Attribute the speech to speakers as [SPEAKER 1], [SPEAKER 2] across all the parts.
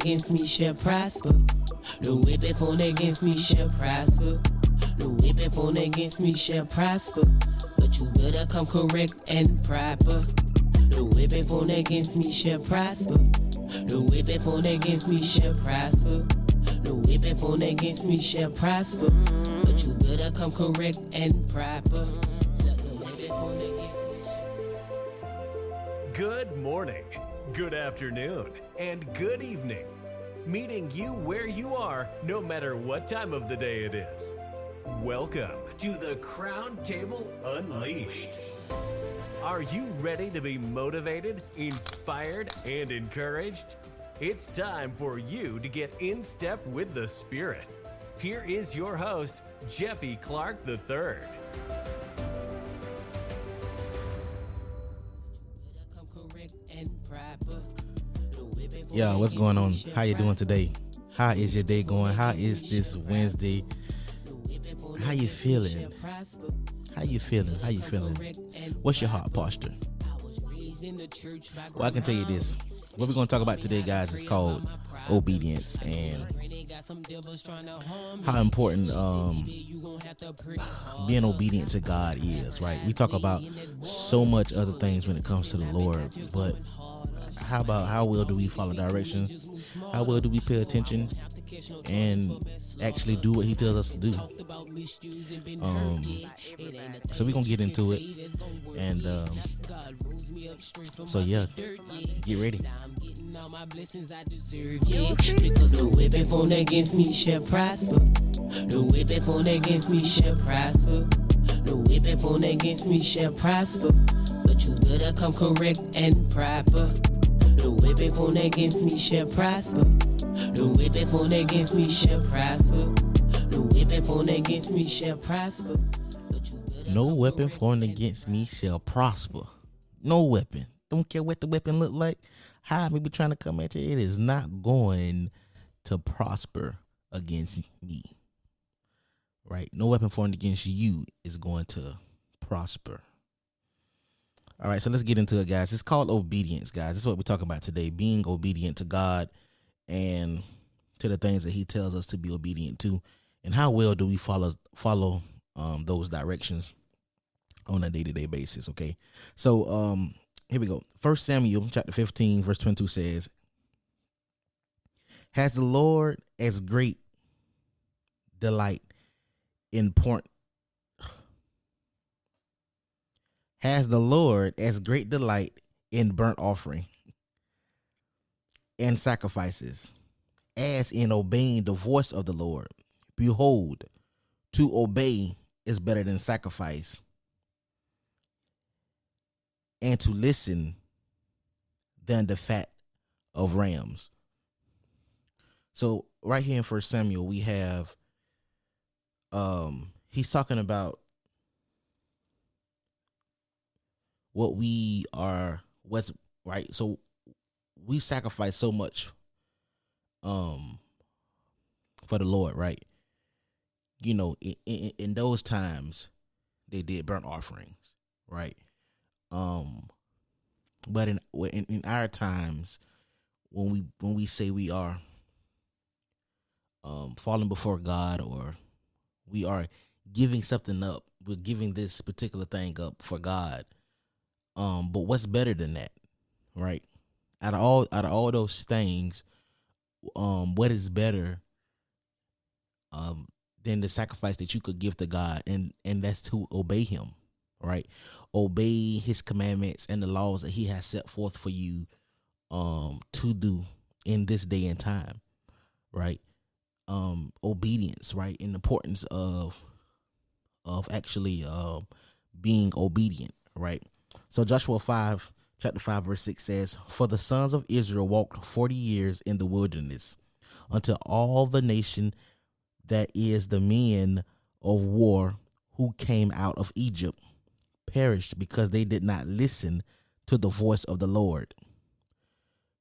[SPEAKER 1] Against me shall prosper. No weapon formed against me shall prosper. No weapon formed against me shall prosper. But you better come correct and proper. No weapon formed against me shall prosper. No weapon formed against me shall prosper. No weapon formed against me shall prosper. But you better come correct and proper.
[SPEAKER 2] Good morning, good afternoon, and good evening. Meeting you where you are, no matter what time of the day it is. Welcome to the Crown Table Unleashed. Are you ready to be motivated, inspired, and encouraged? It's time for you to get in step with the Spirit. Here is your host, Jeffy Clark III.
[SPEAKER 3] Yeah, what's going on? How you doing today? How is your day going? How is this Wednesday? How you feeling? How you feeling? How you feeling? What's your heart posture? Well, I can tell you this. What we're to talk about today, guys, is called obedience and how important um, being obedient to God is, right? We talk about so much other things when it comes to the Lord, but how about how well do we follow directions? How well do we pay attention and actually do what He tells us to do? Um, so we're gonna get into it, and um, so yeah, get ready.
[SPEAKER 1] Yeah, because no weapon formed against me shall prosper. No weapon formed against me shall prosper. No weapon formed against me shall prosper. But you better come correct and proper. No weapon formed against me shall prosper. No weapon formed against me shall prosper. No weapon formed against me shall prosper. But you better
[SPEAKER 3] No weapon formed against me shall prosper. No weapon. Don't care what the weapon look like. How I may be trying to come at you, it is not going to prosper against me. Right? No weapon formed against you is going to prosper. All right, so let's get into it, guys. It's called obedience, guys. This is what we're talking about today. Being obedient to God and to the things that He tells us to be obedient to, and how well do we follow follow um, those directions on a day to day basis? Okay, so um, here we go. First Samuel chapter fifteen, verse twenty two says, "Has the Lord as great delight in point?" Has the Lord as great delight in burnt offering and sacrifices as in obeying the voice of the Lord. Behold, to obey is better than sacrifice, and to listen than the fat of rams. So right here in First Samuel, we have um he's talking about what we are what's right. So we sacrifice so much um for the Lord, right? You know, in, in, in those times they did burnt offerings, right? Um but in, in in our times when we when we say we are um falling before God or we are giving something up, we're giving this particular thing up for God. Um but what's better than that? Right? Out of all out of all those things, um what is better um than the sacrifice that you could give to God and and that's to obey him right obey his commandments and the laws that he has set forth for you um to do in this day and time right um obedience right the importance of of actually um being obedient right so Joshua 5 chapter 5 verse 6 says for the sons of Israel walked 40 years in the wilderness until all the nation that is the men of war who came out of Egypt perished because they did not listen to the voice of the Lord,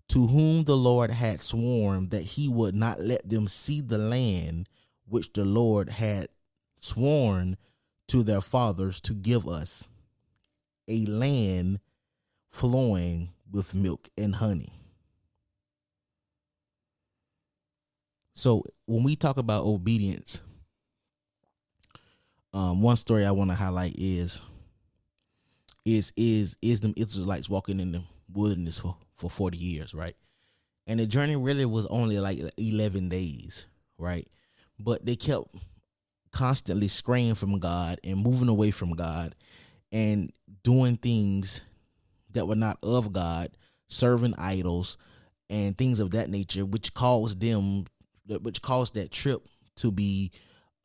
[SPEAKER 3] to whom the Lord had sworn that he would not let them see the land which the Lord had sworn to their fathers to give us, a land flowing with milk and honey. So when we talk about obedience, um, one story I want to highlight is is is is them Israelites walking in the wilderness for, for 40 years, right? And the journey really was only like 11 days, right? But they kept constantly straying from God and moving away from God and doing things that were not of God, serving idols and things of that nature, which caused them, which caused that trip to be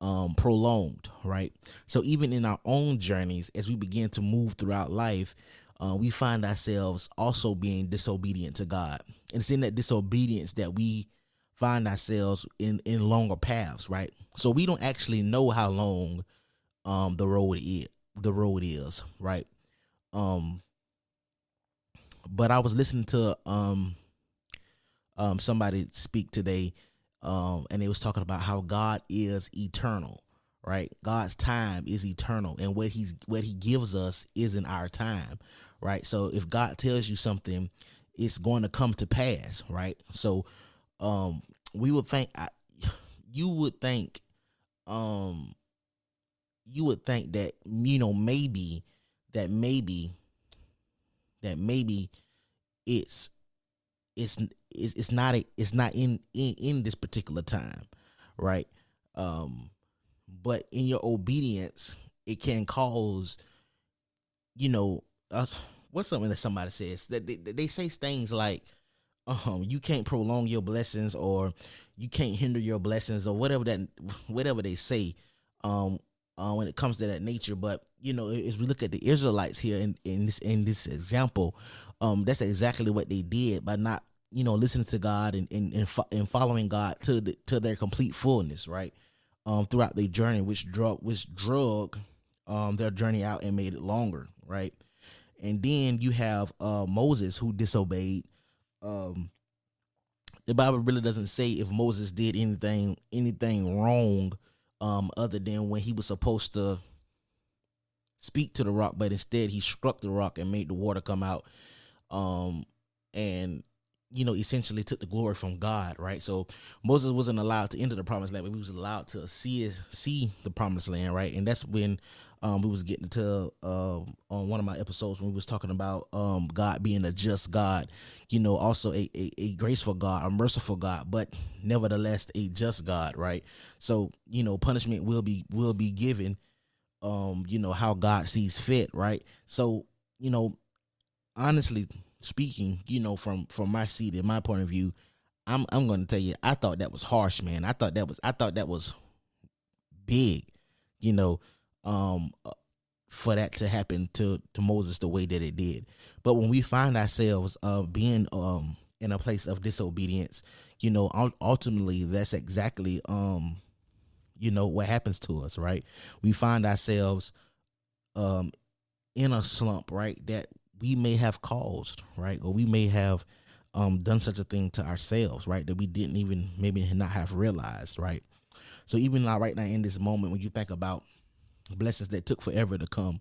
[SPEAKER 3] um, prolonged, right? So even in our own journeys, as we begin to move throughout life, uh, we find ourselves also being disobedient to God, and it's in that disobedience that we find ourselves in in longer paths, right? So we don't actually know how long um, the road is. The road is right. Um, but I was listening to um, um, somebody speak today um, and they was talking about how God is eternal, right? God's time is eternal, and what he's what he gives us isn't our time, right? So if God tells you something, it's going to come to pass, right? So um, we would think, I, you would think, um, you would think that you know maybe that maybe that maybe it's it's it's, it's not a, it's not in, in in this particular time, right? Um, but in your obedience, it can cause, you know, us. What's something that somebody says that they, they say things like, um, you can't prolong your blessings or you can't hinder your blessings or whatever that whatever they say, um, uh, when it comes to that nature. But you know, as we look at the Israelites here in, in this in this example, um, that's exactly what they did by not you know listening to God and and and, fo- and following God to the, to their complete fullness, right? Um, throughout their journey, which drug which drug um their journey out and made it longer, right? And then you have uh Moses who disobeyed. Um, the Bible really doesn't say if Moses did anything anything wrong, um, other than when he was supposed to speak to the rock, but instead he struck the rock and made the water come out. Um, and you know, essentially took the glory from God, right? So Moses wasn't allowed to enter the promised land, but he was allowed to see see the promised land, right? And that's when um, we was getting to uh, on one of my episodes when we was talking about um, God being a just God, you know, also a, a, a graceful God, a merciful God, but nevertheless a just God, right? So you know, punishment will be will be given, um, you know, how God sees fit, right? So you know, honestly, speaking, you know, from from my seat and my point of view, I'm I'm going to tell you, I thought that was harsh, man. I thought that was I thought that was big, you know, um, uh, for that to happen to to Moses the way that it did. But when we find ourselves uh being um in a place of disobedience, you know, ultimately that's exactly um you know what happens to us, right? We find ourselves um in a slump, right? That we may have caused, right? Or we may have um, done such a thing to ourselves, right? That we didn't even maybe not have realized, right? So even like right now, in this moment, when you think about blessings that took forever to come,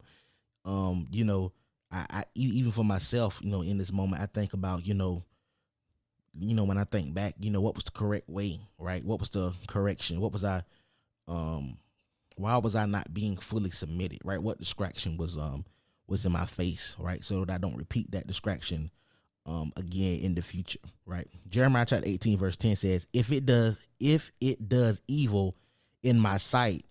[SPEAKER 3] um, you know, I, I even for myself, you know, in this moment, I think about, you know, you know, when I think back, you know, what was the correct way, right? What was the correction? What was I, um, why was I not being fully submitted, right? What distraction was, um, was in my face, right? So that I don't repeat that distraction um again in the future, right? Jeremiah chapter 18 verse 10 says, "If it does if it does evil in my sight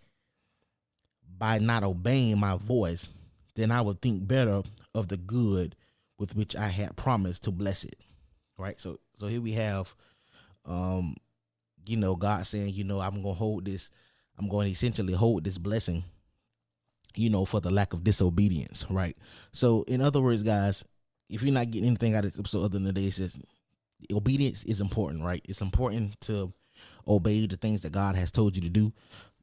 [SPEAKER 3] by not obeying my voice, then I would think better of the good with which I had promised to bless it." Right? So so here we have um you know God saying, you know, I'm going to hold this I'm going to essentially hold this blessing you know, for the lack of disobedience, right? So, in other words, guys, if you're not getting anything out of this episode other than today, it says obedience is important, right? It's important to obey the things that God has told you to do,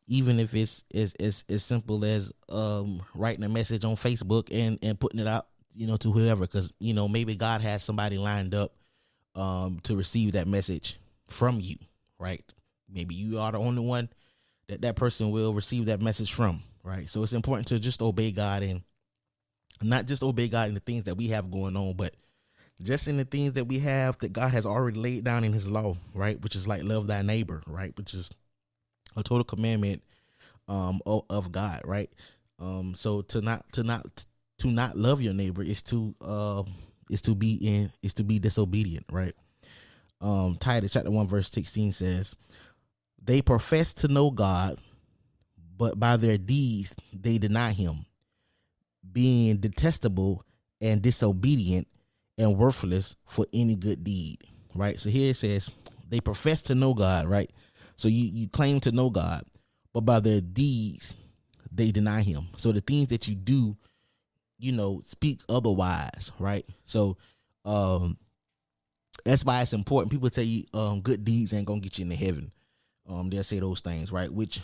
[SPEAKER 3] even if it's as as, as simple as um, writing a message on Facebook and and putting it out, you know, to whoever, because you know maybe God has somebody lined up um, to receive that message from you, right? Maybe you are the only one that that person will receive that message from right? So it's important to just obey God and not just obey God in the things that we have going on, but just in the things that we have that God has already laid down in his law, right? Which is like love thy neighbor, right? Which is a total commandment um of, of God, right? Um so to not to not to not love your neighbor is to uh is to be in is to be disobedient, right? Um Titus chapter 1 verse 16 says, They profess to know God, but by their deeds they deny him, being detestable and disobedient and worthless for any good deed. Right. So here it says they profess to know God, right? So you, you claim to know God, but by their deeds they deny him. So the things that you do, you know, speak otherwise, right? So um that's why it's important. People tell you um good deeds ain't gonna get you into heaven. Um they'll say those things, right? Which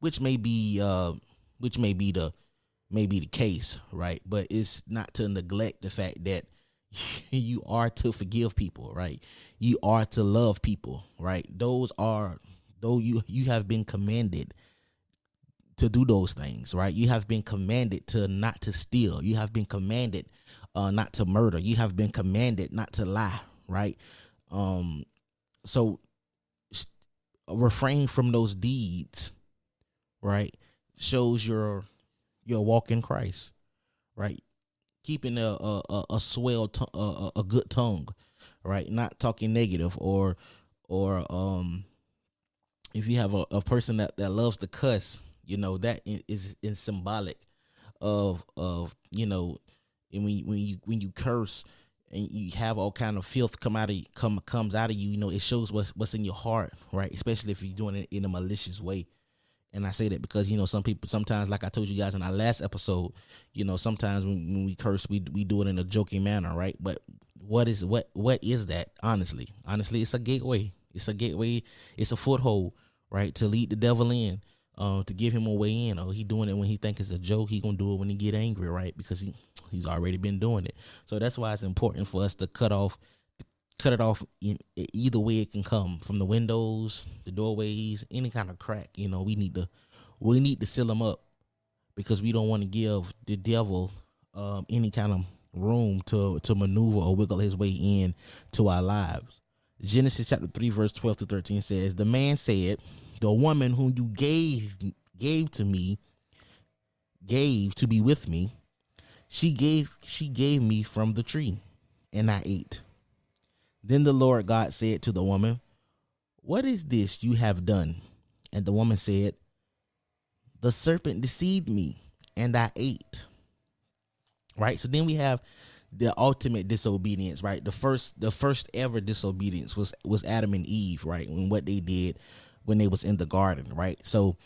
[SPEAKER 3] which may be uh which may be the may be the case, right? But it's not to neglect the fact that you are to forgive people, right? You are to love people, right? Those are though you you have been commanded to do those things, right? You have been commanded to not to steal. You have been commanded uh not to murder. You have been commanded not to lie, right? Um so refrain from those deeds, right? Shows your your walk in Christ, right? Keeping a a, a, swell t- a, a good tongue, right? Not talking negative or or um if you have a, a person that, that loves to cuss, you know that is in symbolic of of you know and when you, when you when you curse and you have all kind of filth come out of come comes out of you, you know it shows what's what's in your heart, right? Especially if you're doing it in a malicious way. And I say that because you know some people sometimes, like I told you guys in our last episode, you know sometimes when, when we curse, we we do it in a joking manner, right? But what is what what is that? Honestly, honestly, it's a gateway. It's a gateway. It's a foothold, right, to lead the devil in, uh, to give him a way in. Or he doing it when he think it's a joke. He gonna do it when he get angry, right? Because he he's already been doing it. So that's why it's important for us to cut off cut it off in either way it can come from the windows, the doorways, any kind of crack. You know, we need to we need to seal them up because we don't want to give the devil um, any kind of room to to maneuver or wiggle his way in to our lives. Genesis chapter three, verse twelve to thirteen says, "The man said, The woman whom you gave gave to me, gave to be with me, she gave she gave me from the tree, and I ate." Then the Lord God said to the woman, What is this you have done? And the woman said, The serpent deceived me, and I ate. Right? So then we have the ultimate disobedience, right? The first the first ever disobedience was was Adam and Eve, right? And what they did when they was in the garden, right? So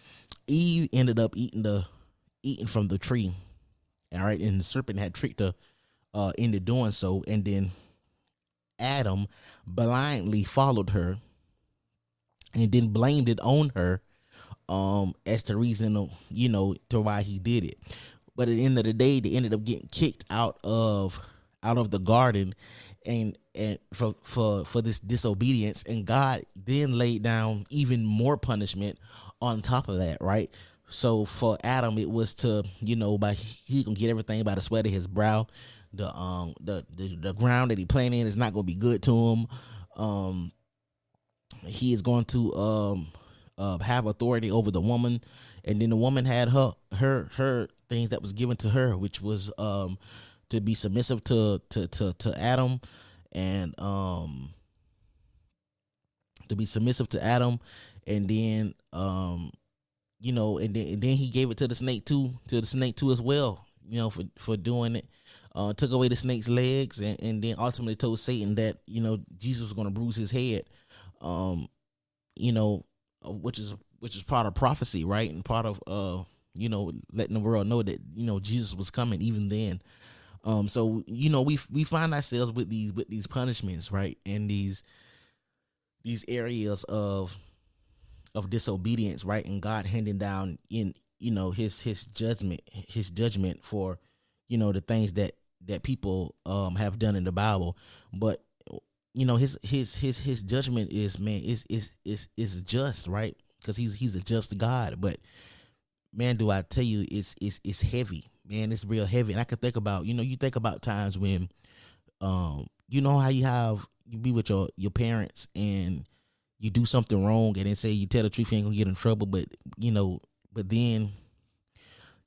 [SPEAKER 3] Eve ended up eating the eating from the tree. All right, and the serpent had tricked her uh into doing so, and then Adam blindly followed her and then blamed it on her um as the reason you know to why he did it. But at the end of the day they ended up getting kicked out of out of the garden and and for for for this disobedience. And god then laid down even more punishment on top of that right? So for adam it was to you know by he can get everything by the sweat of his brow the um the, the the ground that he playing in is not going to be good to him. Um, he is going to um uh, have authority over the woman, and then the woman had her her her things that was given to her, which was um to be submissive to to to to Adam, and um to be submissive to Adam, and then um you know, and then and then he gave it to the snake too, to the snake too as well, you know, for for doing it uh, took away the snake's legs, and, and then ultimately told Satan that you know Jesus was going to bruise his head. Um, you know, which is which is part of prophecy, right, and part of uh, you know, letting the world know that you know Jesus was coming even then. Um, so you know, we we find ourselves with these with these punishments, right, and these these areas of of disobedience, right, and God handing down in you know his his judgment his judgment for you know the things that that people um have done in the Bible, but you know his his his his judgment is man is is is is just right because he's he's a just God, but man, do I tell you, it's it's it's heavy. man, it's real heavy. And I can think about, you know, you think about times when, um, you know how you have you be with your your parents and you do something wrong and then say you tell the truth you ain't gonna get in trouble, but you know, but then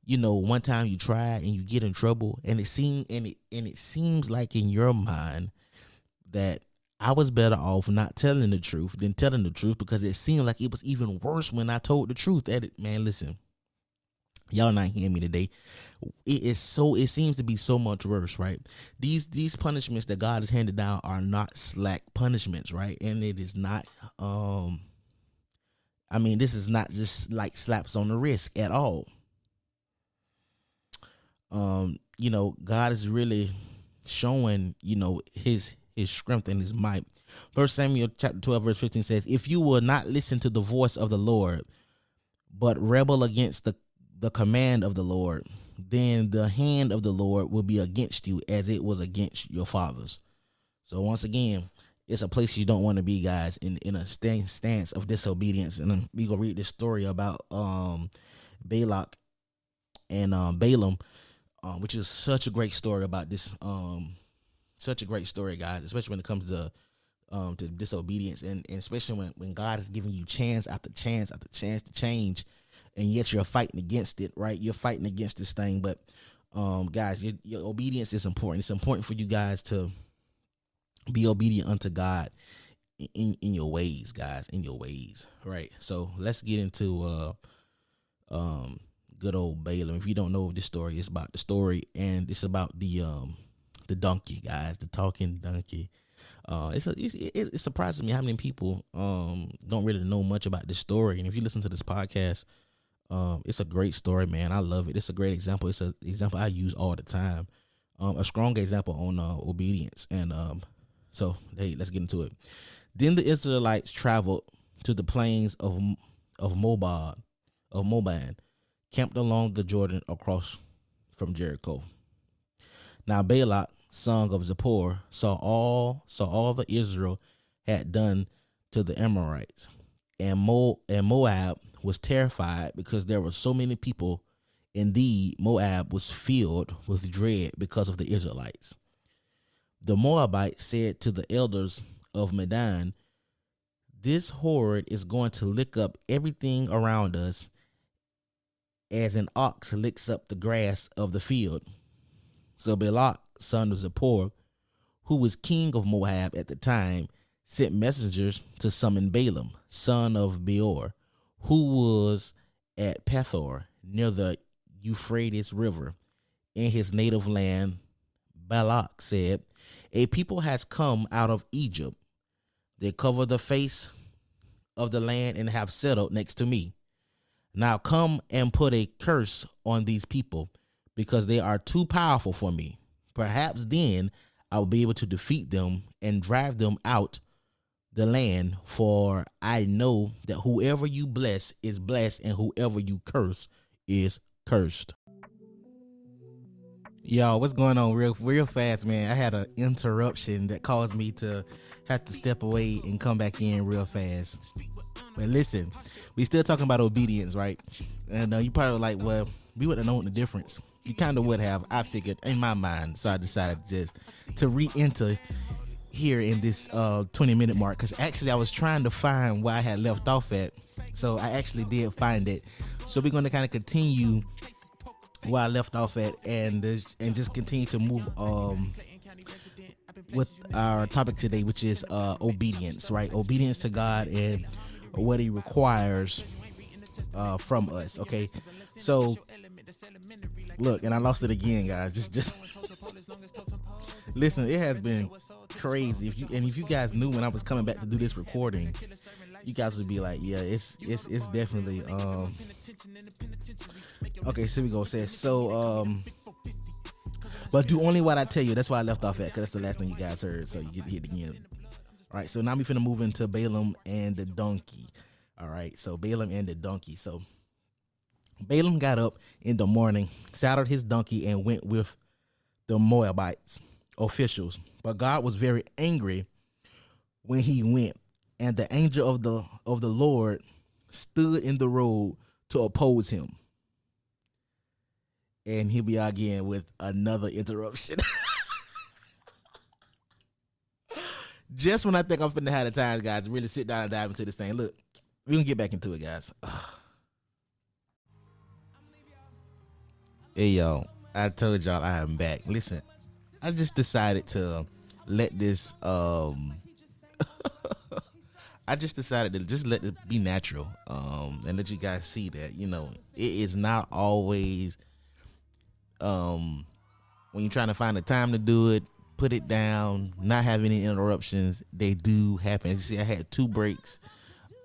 [SPEAKER 3] you know, one time you try and you get in trouble and it seems and it and it seems like in your mind that I was better off not telling the truth than telling the truth because it seemed like it was even worse when I told the truth. At it, man, listen, y'all not hearing me today. It is so. It seems to be so much worse, right? These these punishments that God has handed down are not slack punishments, right? And it is not. Um, I mean, this is not just like slaps on the wrist at all. Um, you know, God is really showing, you know, his his strength and his might. First Samuel chapter 12, verse 15 says, If you will not listen to the voice of the Lord, but rebel against the, the command of the Lord, then the hand of the Lord will be against you as it was against your fathers. So once again, it's a place you don't want to be, guys, in, in a stance of disobedience. And we gonna read this story about um Balak and um Balaam, um, which is such a great story about this um such a great story, guys, especially when it comes to um to disobedience and, and especially when, when God is giving you chance after chance after chance to change and yet you're fighting against it, right? You're fighting against this thing, but um guys, your, your obedience is important. It's important for you guys to be obedient unto God in in your ways, guys, in your ways, right? So let's get into uh um good old Balaam. If you don't know this story, it's about the story and it's about the um the donkey, guys, the talking donkey. Uh, it's a, it's, it, it surprises me how many people um don't really know much about this story. And if you listen to this podcast, um, it's a great story, man. I love it. It's a great example. It's an example I use all the time. Um, a strong example on uh, obedience. And um, so hey, let's get into it. Then the Israelites traveled to the plains of of Moab, of Moban, camped along the Jordan across from Jericho. Now Balak, son of Zippor, saw all saw all the Israel had done to the Amorites, and Mo and Moab was terrified because there were so many people. Indeed, Moab was filled with dread because of the Israelites. The Moabites said to the elders of Midian, This horde is going to lick up everything around us as an ox licks up the grass of the field. So Balak, son of Zippor, who was king of Moab at the time, sent messengers to summon Balaam, son of Beor, who was at Pethor near the Euphrates River in his native land. Balak said, A people has come out of Egypt. They cover the face of the land and have settled next to me. Now come and put a curse on these people because they are too powerful for me. Perhaps then I will be able to defeat them and drive them out the land, for I know that whoever you bless is blessed, and whoever you curse is cursed. Y'all, what's going on real real fast, man? I had an interruption that caused me to have to step away and come back in real fast. But listen, we still talking about obedience, right? And uh, you probably like, well, we wouldn't have known the difference you kind of would have. I figured in my mind, so I decided just to re-enter here in this uh 20 minute mark because actually I was trying to find where I had left off at. So I actually did find it. So we're going to kind of continue where I left off at and and just continue to move um with our topic today, which is uh obedience, right? Obedience to God and what He requires uh from us. Okay, so Look, and I lost it again, guys. Just, just listen. It has been crazy. If you and if you guys knew when I was coming back to do this recording, you guys would be like, yeah, it's it's it's definitely um. Okay, so we go. Says so um. But do only what I tell you. That's why I left off at, because that's the last thing you guys heard. So you get hit again. All right, so now we finna move into Balaam and the donkey. All right, so Balaam and the donkey. So Balaam got up in the morning, saddled his donkey, and went with the Moabites officials. But God was very angry when he went, and the angel of the of the Lord stood in the road to oppose him. And here we are again with another interruption. Just when I think I'm finna have the time, guys, really sit down and dive into this thing. Look, we're gonna get back into it, guys. hey yo, I told y'all I am back. Listen, I just decided to let this um I just decided to just let it be natural, um, and let you guys see that you know it is not always, um, when you're trying to find the time to do it, put it down, not have any interruptions. They do happen. You see, I had two breaks,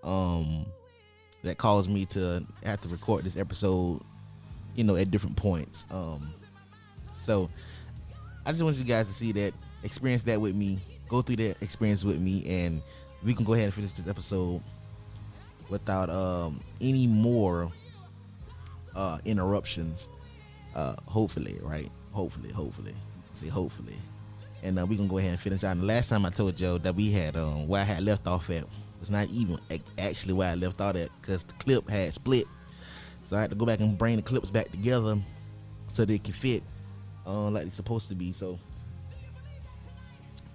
[SPEAKER 3] um, that caused me to have to record this episode, you know, at different points. Um, so I just want you guys to see that, experience that with me, go through that experience with me, and we can go ahead and finish this episode without um, any more uh, interruptions. Uh, hopefully, right? Hopefully, hopefully. Say hopefully. And uh, we're gonna go ahead and finish out. And the last time I told Joe that we had um, where I had left off at was not even actually where I left off at because the clip had split. So I had to go back and bring the clips back together so they can fit uh, like they're supposed to be. So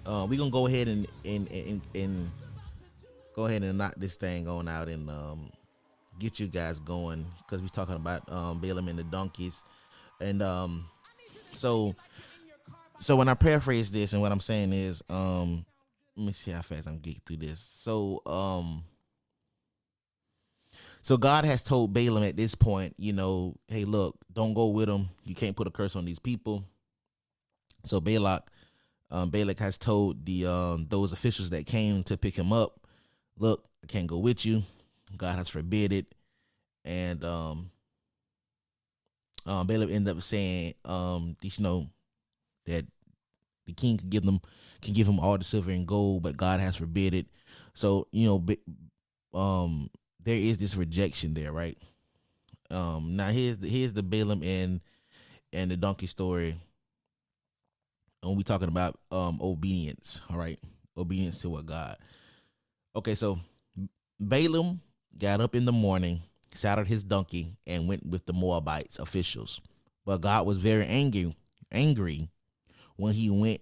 [SPEAKER 3] uh, we're gonna go ahead and and, and and go ahead and knock this thing on out and um, get you guys going because we're talking about um, Balaam and the donkeys, and um, so so when I paraphrase this and what I'm saying is, um, let me see how fast I'm getting through this. So um, so God has told Balaam at this point, you know, hey, look, don't go with them. You can't put a curse on these people. So Balak, um, Balak has told the um, those officials that came to pick him up, look, I can't go with you. God has forbid it. And um um Balaam ended up saying, um, you know, that the king can give them can give him all the silver and gold, but God has forbid it. So, you know, um there is this rejection there, right? Um now here's the here's the Balaam and and the donkey story. And we're talking about um obedience, all right? Obedience to what God. Okay, so Balaam got up in the morning, saddled his donkey, and went with the Moabites officials. But God was very angry, angry when he went,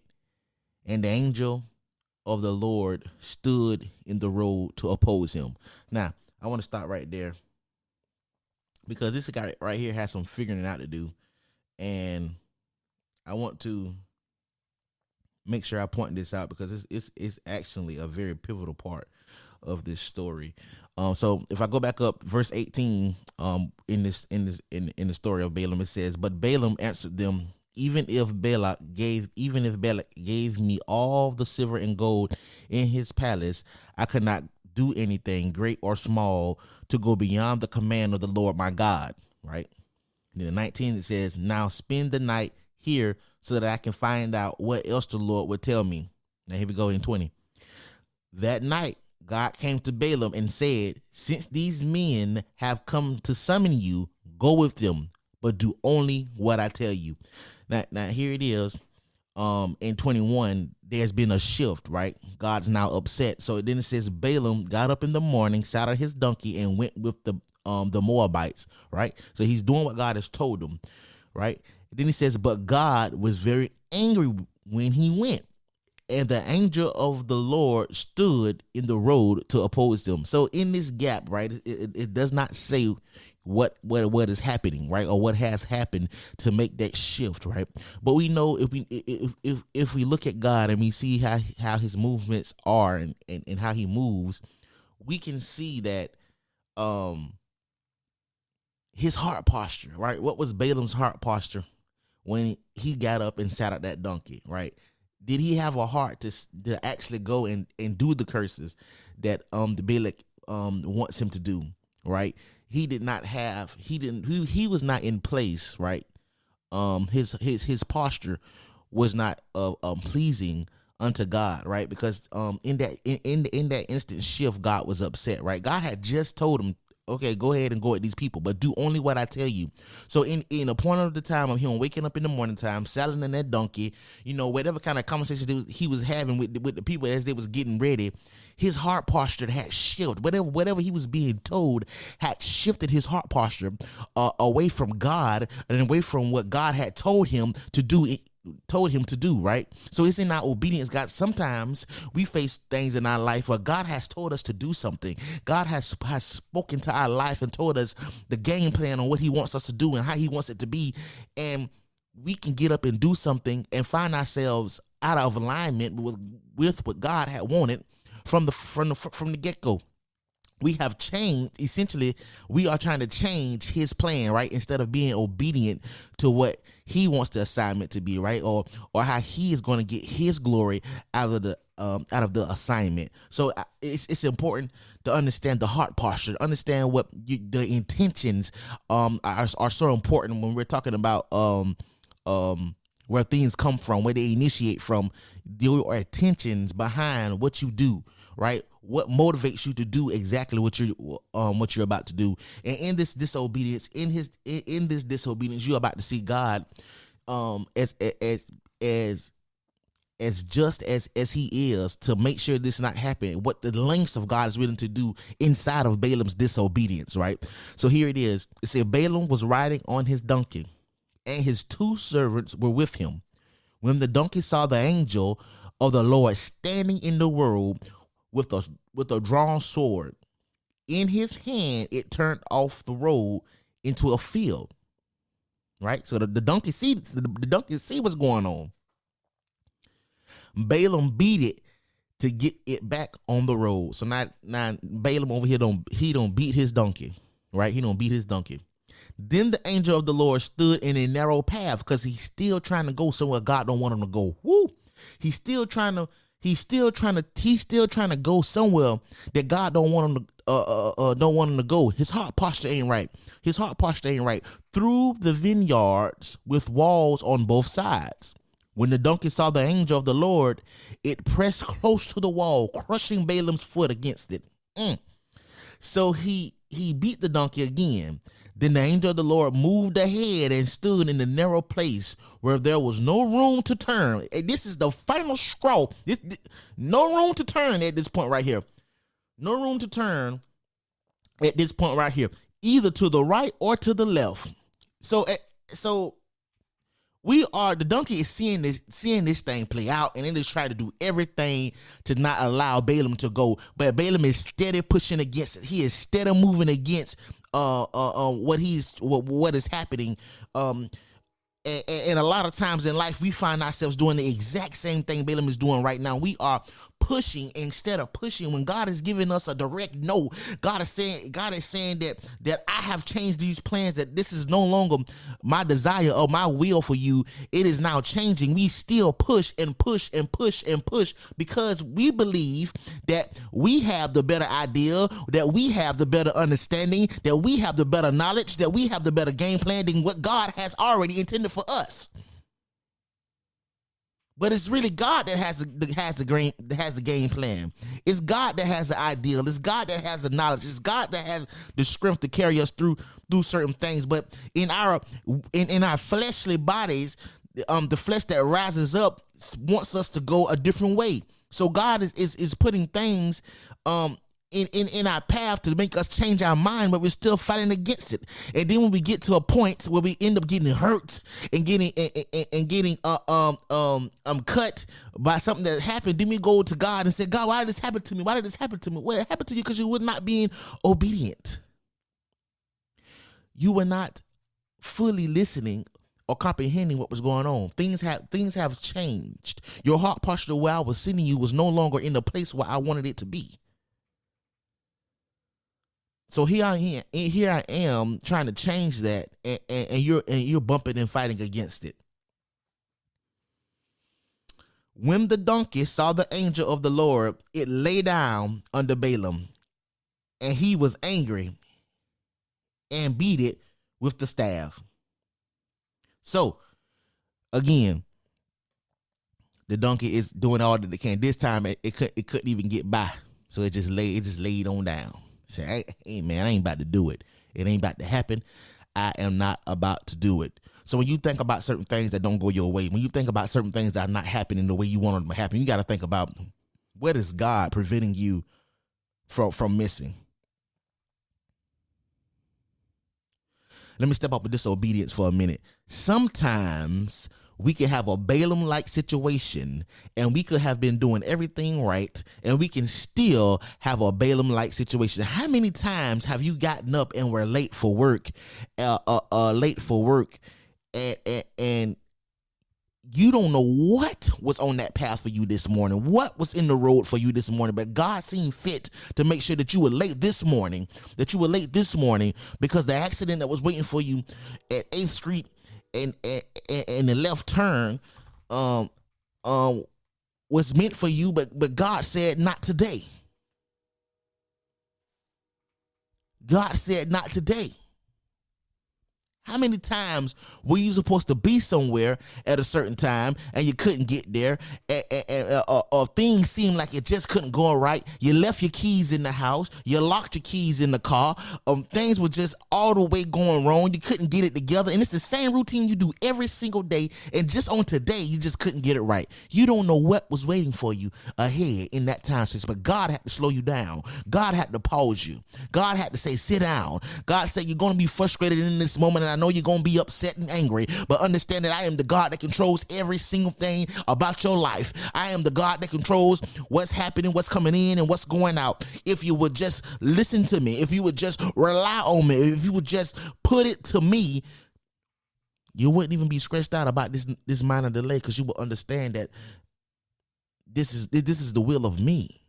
[SPEAKER 3] and the angel of the Lord stood in the road to oppose him. Now, I want to stop right there because this guy right here has some figuring out to do, and I want to make sure I point this out because it's it's, it's actually a very pivotal part of this story. Um, so if I go back up, verse 18, um, in this in this in, in the story of Balaam, it says, But Balaam answered them, even if Balak gave even if Balak gave me all the silver and gold in his palace, I could not do anything great or small to go beyond the command of the Lord my God. Right. And then 19 it says, Now spend the night here so that I can find out what else the Lord would tell me. Now here we go in 20. That night God came to Balaam and said, Since these men have come to summon you, go with them, but do only what I tell you. Now, now here it is. Um, in 21, there's been a shift, right? God's now upset. So then it says Balaam got up in the morning, saddled his donkey, and went with the um the Moabites, right? So he's doing what God has told him, right? Then he says, But God was very angry when he went and the angel of the Lord stood in the road to oppose them. So in this gap, right, it, it, does not say what what what is happening, right, or what has happened to make that shift, right. But we know if we if if, if we look at God and we see how how His movements are and, and and how He moves, we can see that um his heart posture, right. What was Balaam's heart posture when he got up and sat at that donkey, right? Did he have a heart to to actually go and and do the curses that um the Balak um wants him to do, right? He did not have he didn't he, he was not in place, right? Um his his his posture was not uh, um pleasing unto God, right? Because um in that in, in in that instant shift God was upset, right? God had just told him okay, go ahead and go at these people, but do only what I tell you. So in in a point of the time of him waking up in the morning time, selling in that donkey, you know, whatever kind of conversation he was having with with the people as they was getting ready, his heart posture had shifted. Whatever whatever he was being told had shifted his heart posture uh, away from God and away from what God had told him to do told him to do, right? So it's in our obedience, God. Sometimes we face things in our life where God has told us to do something. God has has spoken to our life and told us the game plan on what he wants us to do and how he wants it to be. And we can get up and do something and find ourselves out of alignment with with what God had wanted from the from the from the get-go we have changed essentially we are trying to change his plan right instead of being obedient to what he wants the assignment to be right? Or or how he is going to get his glory out of the um, out of the assignment. So uh, it's, it's important to understand the heart posture understand what you, the intentions um are, are so important when we're talking about um um where things come from where they initiate from. Your intentions behind what you do right? What motivates you to do exactly what you're um what you're about to do? And in this disobedience in his in, in this disobedience you're about to see god um as as as as just as as he is to make sure this not happen. What the lengths of god is willing to do inside of balaam's disobedience right? So here it is. It said balaam was riding on his donkey and his two servants were with him. When the donkey saw the angel of the lord standing in the road with a with a drawn sword. In his hand, it turned off the road into a field. Right? So the, the donkey see the, the donkey see what's going on. Balaam beat it to get it back on the road. So now, now Balaam over here don't he don't beat his donkey, right? He don't beat his donkey. Then the angel of the Lord stood in a narrow path because he's still trying to go somewhere God don't want him to go. Woo! He's still trying to He's still trying to he's still trying to go somewhere that God don't want him to uh, uh, uh, don't want him to go. His heart posture ain't right. His heart posture ain't right. Through the vineyards with walls on both sides. When the donkey saw the angel of the Lord, it pressed close to the wall, crushing Balaam's foot against it. Mm. So he he beat the donkey again. Then the angel of the Lord moved ahead and stood in the narrow place where there was no room to turn. And this is the final straw. This, this, no room to turn at this point right here. No room to turn at this point right here, either to the right or to the left. So, eh, so we are the donkey is seeing this seeing this thing play out and it is trying to do everything to not allow Balaam to go. But Balaam is steady pushing against it. He is steady moving against uh, uh, uh what he's what what is happening. Um, and, and, a lot of times in life, we find ourselves doing the exact same thing Balaam is doing right now. We are pushing instead of pushing when God is giving us a direct no. God is saying, God is saying that that I have changed these plans, that this is no longer my desire or my will for you. It is now changing. We still push and push and push and push because we believe that we have the better idea, that we have the better understanding, that we have the better knowledge, that we have the better game plan than what God has already intended for us. But it's really God that has the has the that has the game plan. It's God that has the ideal. It's God that has the knowledge. It's God that has the strength to carry us through through certain things. But in our in, in our fleshly bodies, um, the flesh that rises up wants us to go a different way. So God is is, is putting things um in, in, in our path to make us change our mind, but we're still fighting against it. And then when we get to a point where we end up getting hurt and getting and, and, and getting uh, um um um cut by something that happened, then we go to God and say, God, why did this happen to me? Why did this happen to me? Well, it happened to you because you were not being obedient. You were not fully listening or comprehending what was going on. Things have things have changed. Your heart posture where I was sending you was no longer in the place where I wanted it to be. So here I am, here I am trying to change that, and, and, and you're and you're bumping and fighting against it. When the donkey saw the angel of the Lord, it lay down under Balaam, and he was angry and beat it with the staff. So, again, the donkey is doing all that it can. This time, it, it, could, it couldn't even get by, so it just lay it just laid on down Say, hey, man, I ain't about to do it. It ain't about to happen. I am not about to do it. So when you think about certain things that don't go your way, when you think about certain things that are not happening the way you want them to happen, you got to think about what is God preventing you from from missing. Let me step up with disobedience for a minute. Sometimes we could have a Balaam like situation and we could have been doing everything right and we can still have a Balaam like situation. How many times have you gotten up and were late for work, uh, uh, uh late for work, and, and, and you don't know what was on that path for you this morning, what was in the road for you this morning, but God seemed fit to make sure that you were late this morning, that you were late this morning because the accident that was waiting for you at 8th Street and and, and the left turn um um was meant for you, but but God said not today. God said not today. How many times were you supposed to be somewhere at a certain time and you couldn't get there, and, and, and uh, or things seemed like it just couldn't go right? You left your keys in the house, you locked your keys in the car. Um, things were just all the way going wrong. You couldn't get it together, and it's the same routine you do every single day. And just on today, you just couldn't get it right. You don't know what was waiting for you ahead in that time space, but God had to slow you down. God had to pause you. God had to say, "Sit down." God said, "You're going to be frustrated in this moment." I know you're going to be upset and angry, but understand that I am the God that controls every single thing about your life. I am the God that controls what's happening, what's coming in, and what's going out. If you would just listen to me, if you would just rely on me, if you would just put it to me, you wouldn't even be stressed out about this this minor delay because you would understand that this is this is the will of me.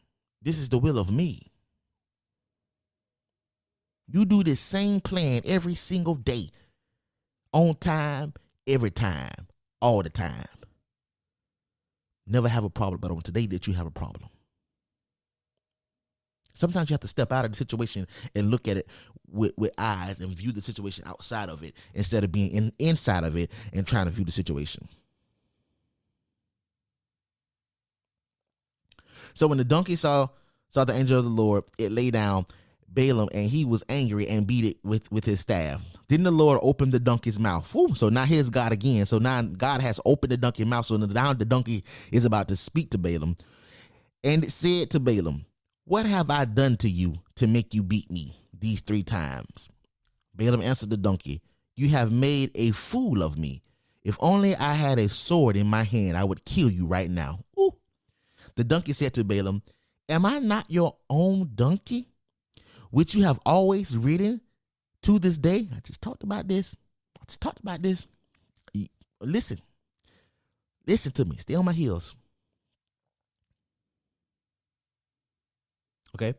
[SPEAKER 3] This is the will of me. You do this same plan every single day on time, every time, all the time. Never have a problem, but on today that you have a problem. Sometimes you have to step out of the situation and look at it with, with eyes and view the situation outside of it instead of being in, inside of it and trying to view the situation. So when the donkey saw saw the angel of the Lord, it lay down Balaam and he was angry and beat it with, with his staff. Then the Lord opened the donkey's mouth. Whew, so now here's God again. So now God has opened the donkey's mouth. So now the donkey is about to speak to Balaam. And it said to Balaam, What have I done to you to make you beat me these three times? Balaam answered the donkey, You have made a fool of me. If only I had a sword in my hand, I would kill you right now. Ooh. The donkey said to Balaam, Am I not your own donkey, which you have always written to this day, I just talked about this. I just talked about this. Listen, listen to me. Stay on my heels. Okay.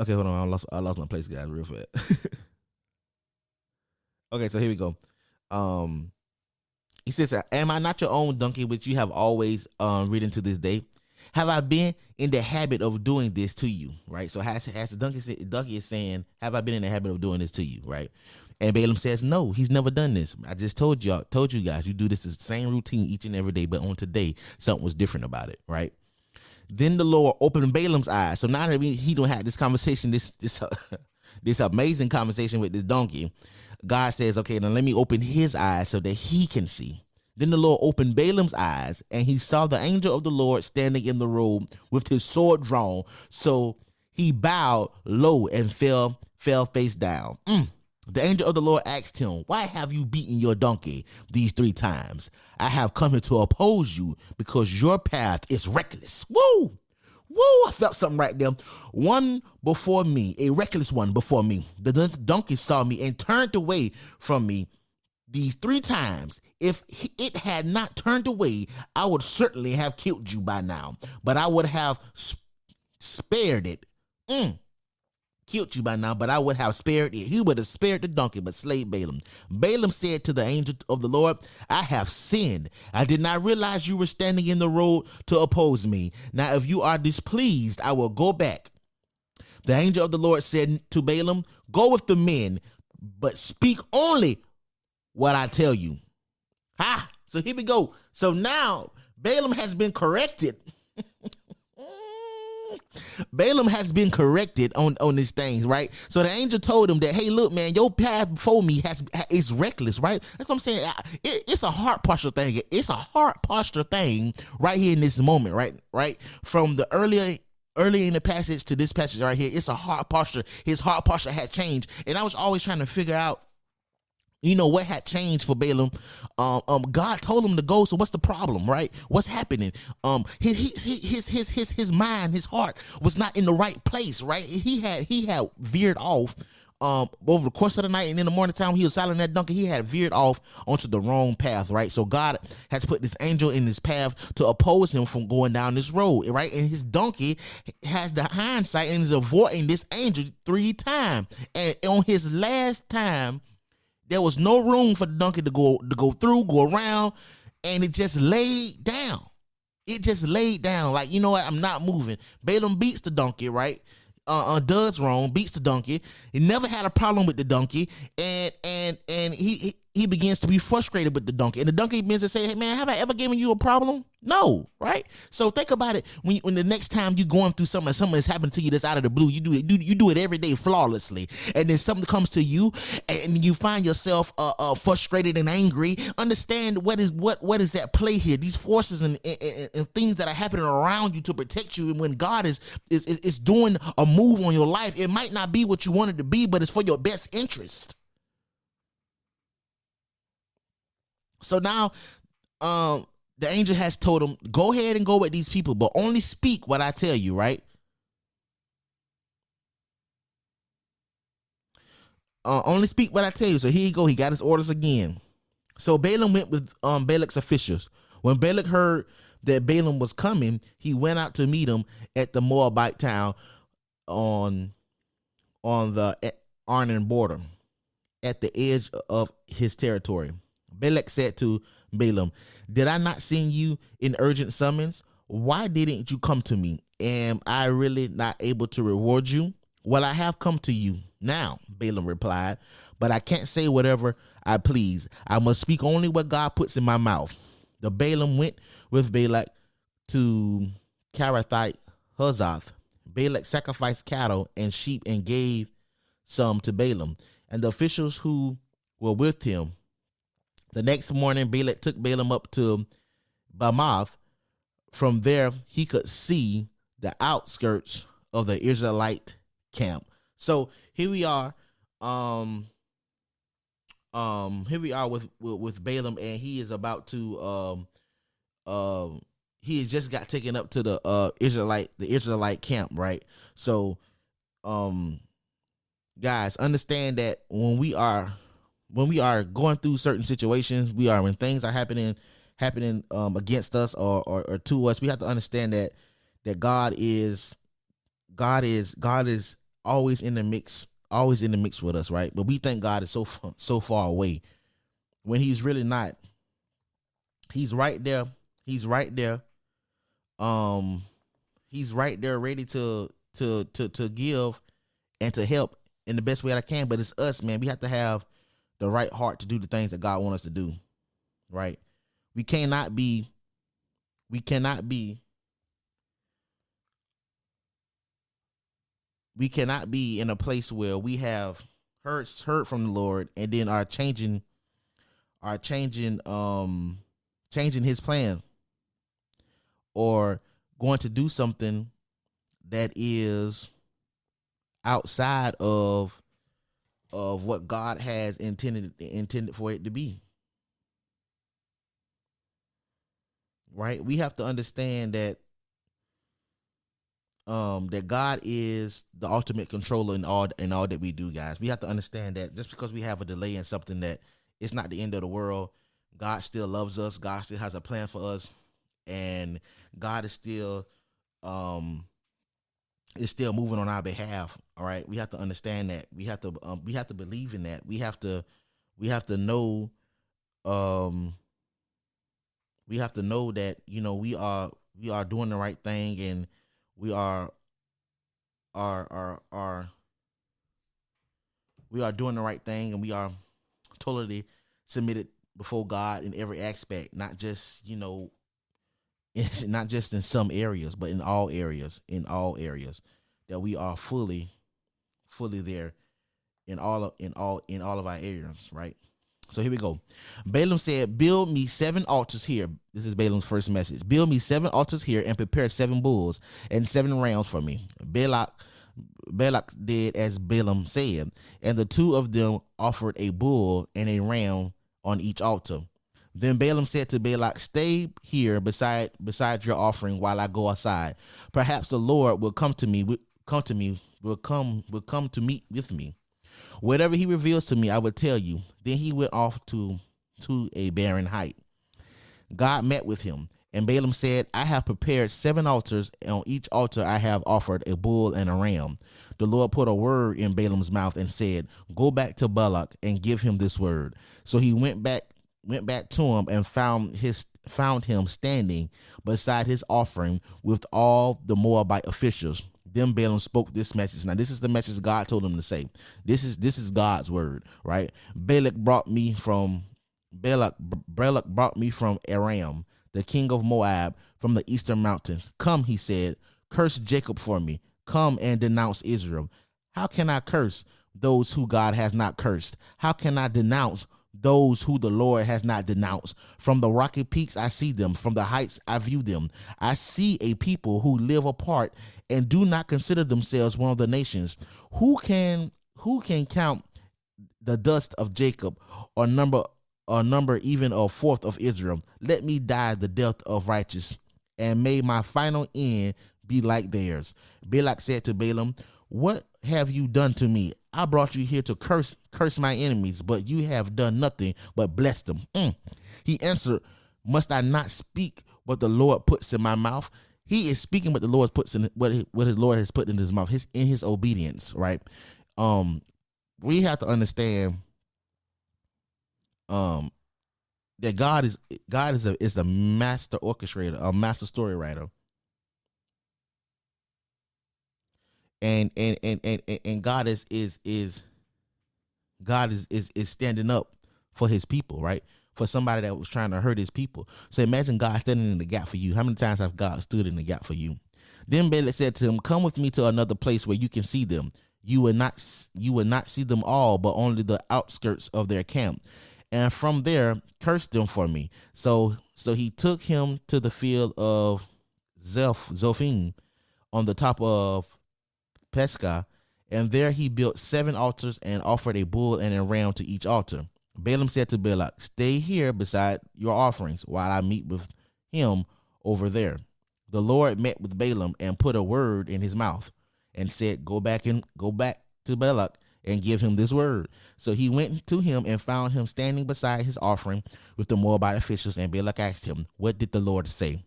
[SPEAKER 3] Okay, hold on. I lost I lost my place, guys, real fast. okay, so here we go. Um he says, Am I not your own donkey which you have always um ridden to this day? Have I been in the habit of doing this to you? Right. So has, has the donkey, donkey is saying, Have I been in the habit of doing this to you? Right. And Balaam says, No, he's never done this. I just told you, told you guys, you do this the same routine each and every day, but on today, something was different about it, right? Then the Lord opened Balaam's eyes. So now that he don't have this conversation, this this this amazing conversation with this donkey, God says, Okay, now let me open his eyes so that he can see. Then the Lord opened Balaam's eyes, and he saw the angel of the Lord standing in the road with his sword drawn. So he bowed low and fell fell face down. Mm. The angel of the Lord asked him, Why have you beaten your donkey these three times? I have come here to oppose you because your path is reckless. Woo! Woo! I felt something right there. One before me, a reckless one before me. The donkey saw me and turned away from me these three times. If it had not turned away, I would certainly have killed you by now, but I would have sp- spared it. Mm. Killed you by now, but I would have spared it. He would have spared the donkey, but slayed Balaam. Balaam said to the angel of the Lord, I have sinned. I did not realize you were standing in the road to oppose me. Now, if you are displeased, I will go back. The angel of the Lord said to Balaam, Go with the men, but speak only what I tell you. Ha! So here we go. So now Balaam has been corrected. Balaam has been corrected on on these things, right? So the angel told him that, hey, look, man, your path before me has is reckless, right? That's what I'm saying. It, it's a heart posture thing. It's a heart posture thing right here in this moment, right? Right from the earlier early in the passage to this passage right here, it's a heart posture. His heart posture had changed, and I was always trying to figure out you know what had changed for Balaam. Um, um, God told him to go. So what's the problem, right? What's happening? Um, his his his his his his mind, his heart was not in the right place, right? He had he had veered off. Um, over the course of the night and in the morning time, he was silent that donkey. He had veered off onto the wrong path, right? So God has put this angel in his path to oppose him from going down this road, right? And his donkey has the hindsight and is avoiding this angel three times. And on his last time, there was no room for the donkey to go to go through, go around, and it just laid down. It just laid down. Like, you know what? I'm not moving. Balaam beats the donkey, right? Uh, uh does wrong, beats the donkey. He never had a problem with the donkey, and and and he, he he begins to be frustrated with the donkey. And the donkey begins to say, Hey man, have I ever given you a problem? No, right? So think about it when, when the next time you're going through something, something has happened to you that's out of the blue, you do it, you do it every day flawlessly. And then something comes to you and you find yourself uh, uh, frustrated and angry. Understand what is what what is at play here. These forces and, and, and, things that are happening around you to protect you. And when God is, is, is doing a move on your life, it might not be what you wanted to be, but it's for your best interest. So now, um, the angel has told him, go ahead and go with these people, but only speak what I tell you, right? Uh, only speak what I tell you. So here you go. He got his orders again. So Balaam went with um Balak's officials. When Balak heard that Balaam was coming, he went out to meet him at the Moabite town on on the Arnon border, at the edge of his territory. Balak said to Balaam, Did I not send you in urgent summons? Why didn't you come to me? Am I really not able to reward you? Well, I have come to you now, Balaam replied, but I can't say whatever I please. I must speak only what God puts in my mouth. The Balaam went with Balak to Kiriath Huzoth. Balak sacrificed cattle and sheep and gave some to Balaam. And the officials who were with him the next morning, Balak took Balaam up to Bamoth. From there, he could see the outskirts of the Israelite camp. So here we are. Um, um, here we are with, with, with Balaam, and he is about to um, um, he has just got taken up to the uh Israelite the Israelite camp, right? So, um, guys, understand that when we are when we are going through certain situations, we are when things are happening happening um, against us or, or, or to us, we have to understand that that God is God is God is always in the mix, always in the mix with us, right? But we think God is so so far away when He's really not. He's right there. He's right there. Um, He's right there, ready to to to to give and to help in the best way that I can. But it's us, man. We have to have the right heart to do the things that God wants us to do. Right? We cannot be we cannot be we cannot be in a place where we have heard heard from the Lord and then are changing are changing um changing his plan or going to do something that is outside of of what God has intended intended for it to be. Right? We have to understand that um that God is the ultimate controller in all in all that we do, guys. We have to understand that just because we have a delay in something that it's not the end of the world. God still loves us. God still has a plan for us. And God is still um is still moving on our behalf. All right, we have to understand that. We have to um, we have to believe in that. We have to we have to know um we have to know that you know we are we are doing the right thing and we are are are are we are doing the right thing and we are totally submitted before God in every aspect, not just you know It's not just in some areas, but in all areas, in all areas, that we are fully, fully there in all of in all in all of our areas, right? So here we go. Balaam said, Build me seven altars here. This is Balaam's first message. Build me seven altars here and prepare seven bulls and seven rams for me. Balak Balak did as Balaam said, and the two of them offered a bull and a ram on each altar. Then Balaam said to Balak, Stay here beside beside your offering while I go aside. Perhaps the Lord will come to me come to me, will come will come to meet with me. Whatever he reveals to me, I will tell you. Then he went off to to a barren height. God met with him, and Balaam said, I have prepared seven altars, and on each altar I have offered a bull and a ram. The Lord put a word in Balaam's mouth and said, Go back to Balak and give him this word. So he went back went back to him and found his found him standing beside his offering with all the Moabite officials. Then Balaam spoke this message. Now, this is the message God told him to say. This is this is God's word, right? Balak brought me from Balak Balak brought me from Aram the king of Moab, from the eastern mountains. Come, he said, curse Jacob for me. Come and denounce Israel. How can I curse those who God has not cursed? How can I denounce those who the Lord has not denounced? From the rocky peaks I see them, from the heights I view them. I see a people who live apart and do not consider themselves one of the nations. Who can who can count the dust of Jacob or number a number even a fourth of Israel. Let me die the death of righteous, and may my final end be like theirs. Balak said to Balaam, What have you done to me? I brought you here to curse curse my enemies, but you have done nothing but bless them. Mm. He answered, Must I not speak what the Lord puts in my mouth? He is speaking what the Lord puts in what what his Lord has put in his mouth. His in his obedience, right? Um, we have to understand um that God is God is a is a master orchestrator, a master story writer. And and and and, and God is is is God is, is is standing up for his people, right? For somebody that was trying to hurt his people. So imagine God standing in the gap for you. How many times have God stood in the gap for you? Then Balak said to him, Come with me to another place where you can see them. You will not you will not see them all, but only the outskirts of their camp and from there cursed them for me. So so he took him to the field of Zeph Zophim on the top of Pisgah, and there he built seven altars and offered a bull and a ram to each altar. Balaam said to Balak, Stay here beside your offerings while I meet with him over there. The Lord met with Balaam and put a word in his mouth and said, Go back and go back to Balak and give him this word. So he went to him and found him standing beside his offering with the Moabite officials. And Balak asked him, What did the Lord say?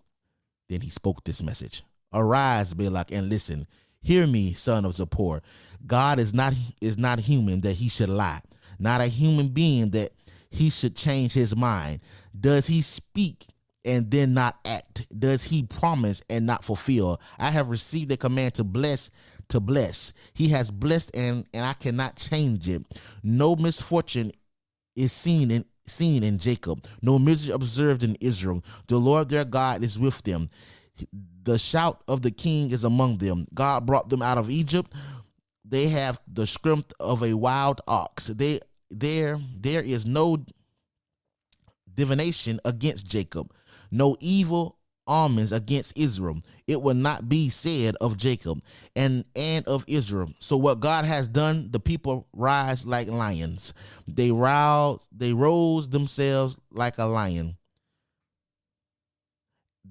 [SPEAKER 3] Then he spoke this message Arise, Balak, and listen. Hear me, son of Zippor. God is not is not human that he should lie, not a human being that he should change his mind. Does he speak and then not act? Does he promise and not fulfill? I have received a command to bless to bless. He has blessed and and I cannot change it. No misfortune is seen in seen in Jacob, no misery observed in Israel. The Lord their God is with them. The shout of the king is among them. God brought them out of Egypt. They have the strength of a wild ox. They there there is no divination against Jacob, no evil omens against Israel. It will not be said of Jacob and and of Israel. So what God has done, the people rise like lions. They rouse, they rose themselves like a lion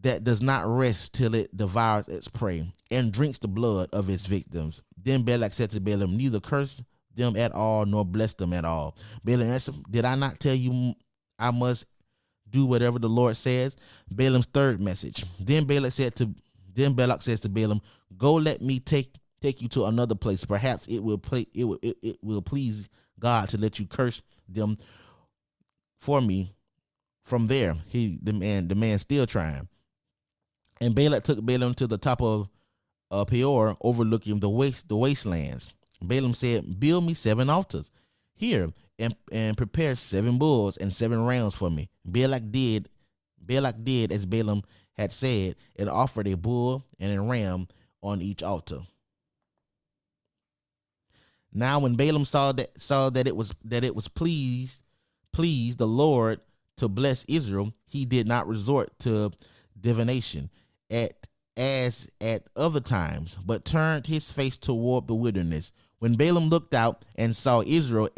[SPEAKER 3] that does not rest till it devours its prey and drinks the blood of its victims. Then Balak said to Balaam, Neither curse them at all nor bless them at all. Balaam answered, Did I not tell you I must do whatever the Lord says. Balaam's third message. Then Balak said to then Balak says to Balaam, Go let me take take you to another place. Perhaps it will play it will it, it will please God to let you curse them for me. From there, he the man the man still trying. And Balak took Balaam to the top of uh, Peor, overlooking the waste the wastelands. Balaam said, Build me seven altars here and, and prepare seven bulls and seven rams for me. Balak did Balak did as Balaam had said, and offered a bull and a ram on each altar. Now when Balaam saw that saw that it was that it was pleased pleased the Lord to bless Israel, he did not resort to divination at as at other times, but turned his face toward the wilderness. When Balaam looked out and saw Israel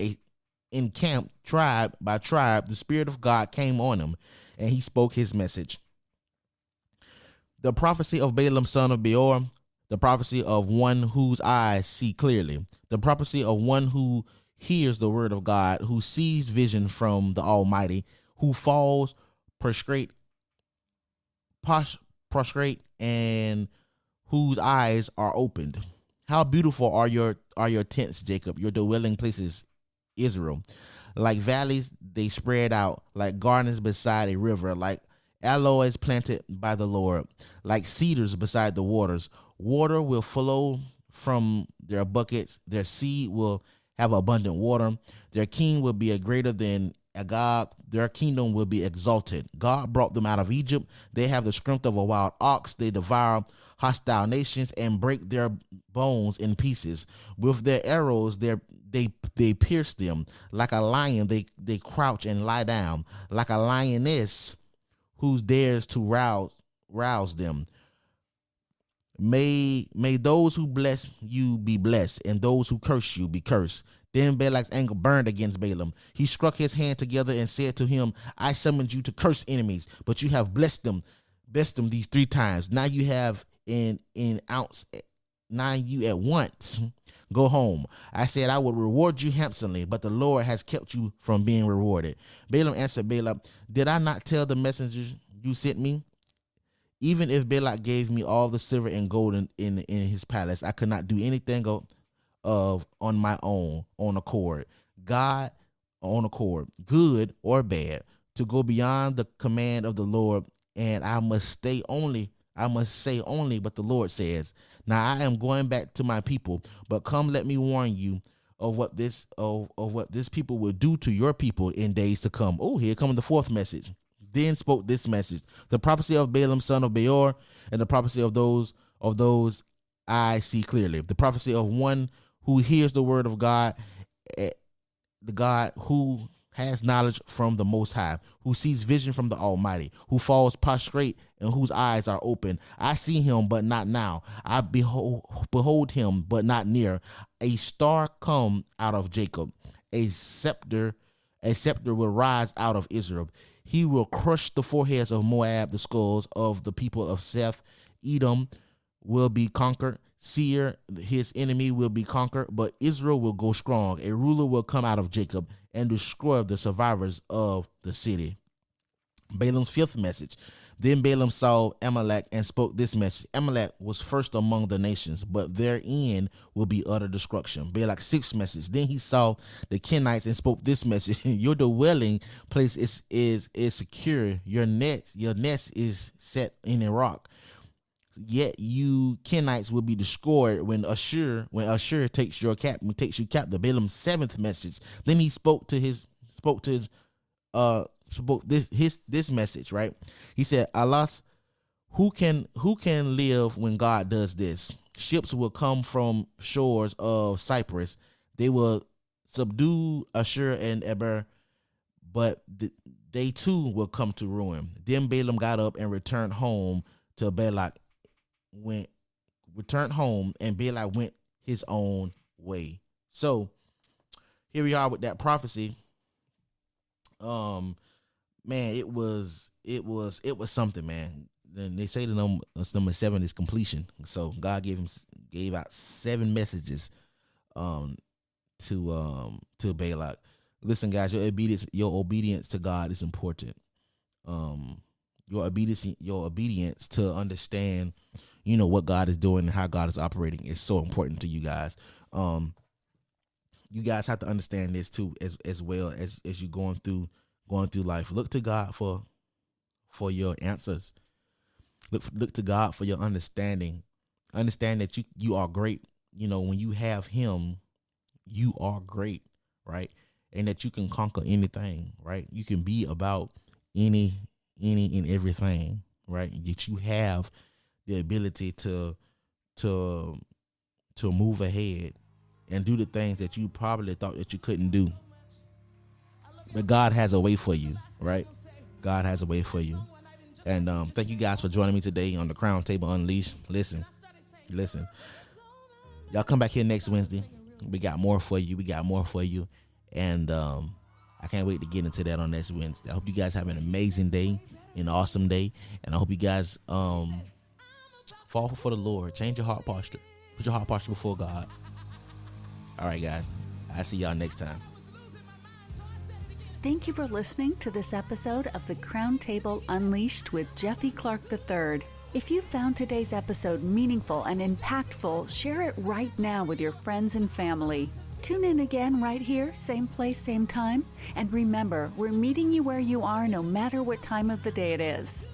[SPEAKER 3] encamped tribe by tribe, the Spirit of God came on him, and he spoke his message. The prophecy of Balaam, son of Beor, the prophecy of one whose eyes see clearly, the prophecy of one who hears the word of God, who sees vision from the Almighty, who falls prostrate, prostrate, and whose eyes are opened. How beautiful are your are your tents, Jacob, your dwelling places, Israel. Like valleys, they spread out like gardens beside a river, like aloes planted by the Lord, like cedars beside the waters. Water will flow from their buckets. Their seed will have abundant water. Their king will be a greater than Agag. Their kingdom will be exalted. God brought them out of Egypt. They have the strength of a wild ox. They devour hostile nations and break their bones in pieces. With their arrows, their they they pierce them like a lion. They they crouch and lie down like a lioness who dares to rouse rouse them. May may those who bless you be blessed, and those who curse you be cursed. Then Balak's anger burned against Balaam. He struck his hand together and said to him, I summoned you to curse enemies, but you have blessed them, blessed them these three times. Now you have in in ounce now you at once go home. I said I would reward you handsomely, but the Lord has kept you from being rewarded. Balaam answered Balak, Did I not tell the messengers you sent me? Even if Balak gave me all the silver and gold in, in, in his palace, I could not do anything of on my own on accord. God on accord, good or bad, to go beyond the command of the Lord, and I must stay only I must say only what the Lord says. Now I am going back to my people, but come let me warn you of what this of, of what this people will do to your people in days to come. Oh, here comes the fourth message. Then spoke this message: the prophecy of Balaam son of Beor, and the prophecy of those of those I see clearly. The prophecy of one who hears the word of God, eh, the God who has knowledge from the Most High, who sees vision from the Almighty, who falls prostrate and whose eyes are open. I see him, but not now. I behold, behold him, but not near. A star come out of Jacob, a scepter, a scepter will rise out of Israel. He will crush the foreheads of Moab, the skulls of the people of Seth. Edom will be conquered. Seir, his enemy, will be conquered, but Israel will go strong. A ruler will come out of Jacob and destroy the survivors of the city. Balaam's fifth message. Then Balaam saw Amalek and spoke this message. Amalek was first among the nations, but their end will be utter destruction. Balak's sixth message. Then he saw the Kenites and spoke this message. your dwelling place is is is secure. Your nest your nest is set in a rock yet you Kenites will be destroyed when Ashur when Ashur takes your cap takes you captive. Balaam's seventh message. Then he spoke to his spoke to his uh spoke this his this message, right? He said, Alas, who can who can live when God does this? Ships will come from shores of Cyprus. They will subdue Ashur and Eber, but th- they too will come to ruin. Then Balaam got up and returned home to Balak went returned home and Balak went his own way. So here we are with that prophecy. Um man, it was it was it was something, man. Then they say the number number seven is completion. So God gave him gave out seven messages um to um to Balak. Listen, guys, your obedience your obedience to God is important. Um your obedience your obedience to understand you know what God is doing and how God is operating is so important to you guys. Um, you guys have to understand this too, as as well as as you're going through going through life. Look to God for for your answers. Look look to God for your understanding. Understand that you you are great. You know when you have Him, you are great, right? And that you can conquer anything, right? You can be about any any and everything, right? That you have the ability to to to move ahead and do the things that you probably thought that you couldn't do. But God has a way for you, right? God has a way for you. And um, thank you guys for joining me today on the Crown Table Unleashed. Listen, listen. Y'all come back here next Wednesday. We got more for you. We got more for you. And um, I can't wait to get into that on next Wednesday. I hope you guys have an amazing day, an awesome day. And I hope you guys um, fall for the Lord. Change your heart posture. Put your heart posture before God. All right, guys. I'll see y'all next time.
[SPEAKER 4] Thank you for listening to this episode of the Crown Table Unleashed with Jeffy Clark III. If you found today's episode meaningful and impactful, share it right now with your friends and family. Tune in again right here, same place, same time. And remember, we're meeting you where you are no matter what time of the day it is.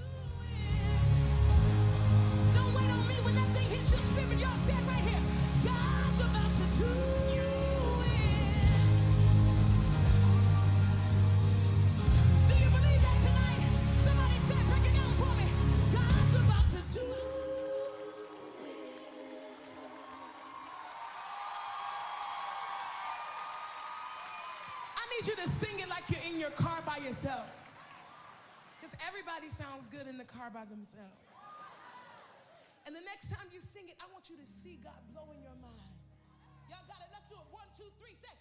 [SPEAKER 5] Sounds good in the car by themselves. And the next time you sing it, I want you to see God blow in your mind. Y'all got it? Let's do it. One, two, three, say.